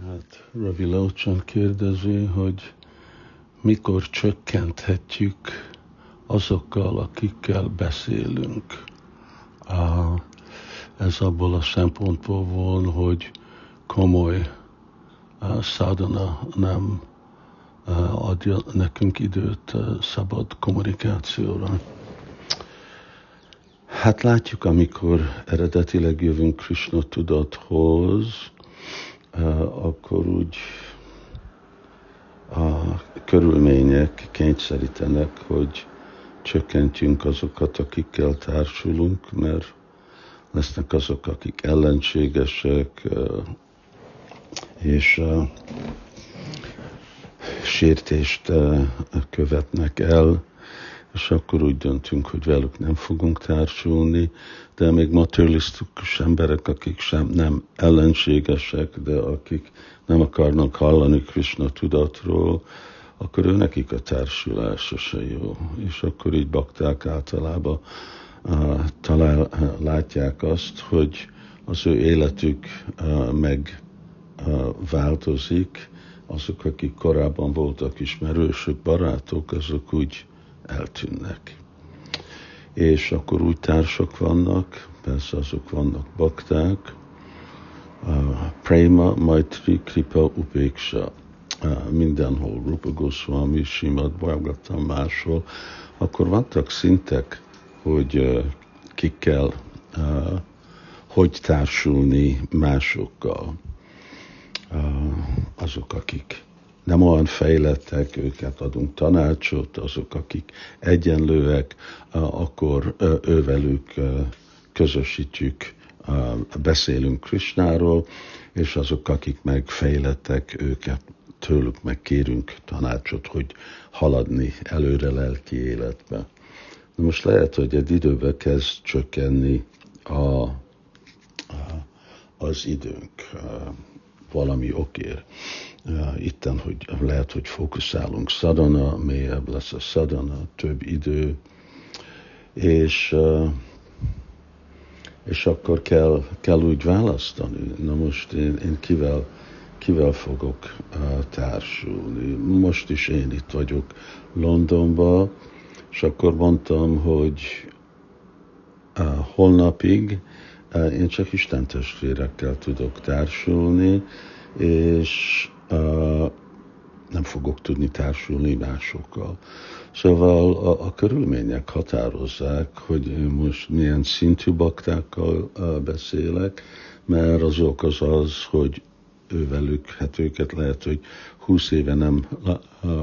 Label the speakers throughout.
Speaker 1: Hát Ravi Locsan kérdezi, hogy mikor csökkenthetjük azokkal, akikkel beszélünk. Ez abból a szempontból van, hogy komoly szádana nem adja nekünk időt szabad kommunikációra. Hát látjuk, amikor eredetileg jövünk Krishna tudathoz, akkor úgy a körülmények kényszerítenek, hogy csökkentjünk azokat, akikkel társulunk, mert lesznek azok, akik ellenségesek, és sértést követnek el, és akkor úgy döntünk, hogy velük nem fogunk társulni, de még materialisztikus emberek, akik sem nem ellenségesek, de akik nem akarnak hallani Krishna tudatról, akkor ő nekik a társulása se jó. És akkor így bakták általában uh, talál, uh, látják azt, hogy az ő életük uh, meg uh, változik, azok, akik korábban voltak ismerősök, barátok, azok úgy eltűnnek. És akkor úgy társak vannak, persze azok vannak bakták, uh, Prema, Maitri, Kripa, Upéksa, uh, mindenhol, Rupa Goswami, Simad, Bhagavatam, máshol, akkor vannak szintek, hogy uh, kikkel, uh, hogy társulni másokkal. Uh, azok, akik nem olyan fejlettek, őket adunk tanácsot, azok, akik egyenlőek, akkor ővelük közösítjük, beszélünk Krisnáról, és azok, akik meg fejlettek, őket tőlük megkérünk tanácsot, hogy haladni előre lelki életbe. Na most lehet, hogy egy időben kezd csökkenni a, a, az időnk valami okért itten, hogy lehet, hogy fókuszálunk szadana, mélyebb lesz a szadana, több idő, és, és akkor kell, kell úgy választani. Na most én, én kivel, kivel fogok társulni. Most is én itt vagyok Londonban, és akkor mondtam, hogy holnapig én csak Isten testvérekkel tudok társulni, és nem fogok tudni társulni másokkal. Szóval a, a körülmények határozzák, hogy most milyen szintű baktákkal beszélek, mert azok az az, hogy ővelük, hát őket lehet, hogy húsz éve nem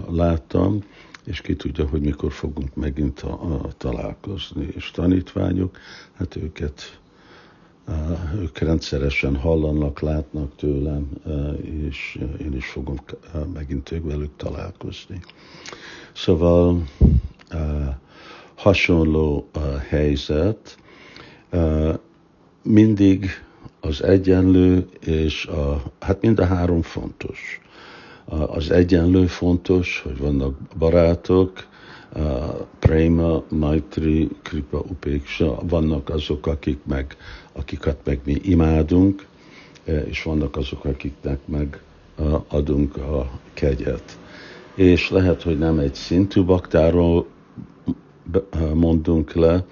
Speaker 1: láttam, és ki tudja, hogy mikor fogunk megint a, a, találkozni. És tanítványok, hát őket ők rendszeresen hallanak, látnak tőlem, és én is fogom megint ők velük találkozni. Szóval hasonló helyzet, mindig az egyenlő, és a, hát mind a három fontos. Az egyenlő fontos, hogy vannak barátok, Prema, Maitri, Kripa, Upéksa, vannak azok, akik meg, akiket meg mi imádunk, e, és vannak azok, akiknek meg adunk a kegyet. És lehet, hogy nem egy szintű baktáról mondunk le,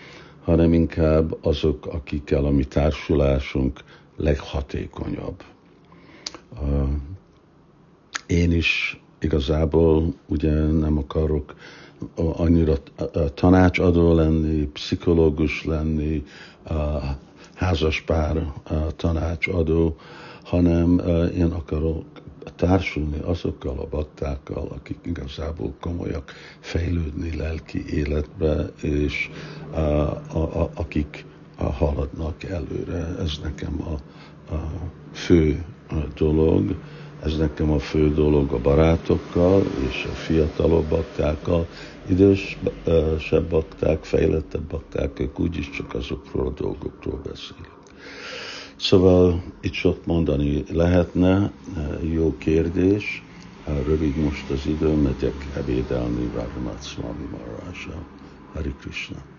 Speaker 1: hanem inkább azok, akikkel a mi társulásunk leghatékonyabb. Én is igazából ugye nem akarok annyira tanácsadó lenni, pszichológus lenni, házaspár tanácsadó, hanem én akarok társulni azokkal a baktákkal, akik igazából komolyak fejlődni lelki életbe, és a, a, a, akik haladnak előre. Ez nekem a, a fő dolog ez nekem a fő dolog a barátokkal és a fiatalabb baktákkal, idősebb bakták, fejlettebb bakták, ők úgyis csak azokról a dolgokról beszélnek. Szóval itt sok mondani lehetne, jó kérdés, rövid most az idő, megyek ebédelni Raghunath Swami Maharajra. Hari Krishna.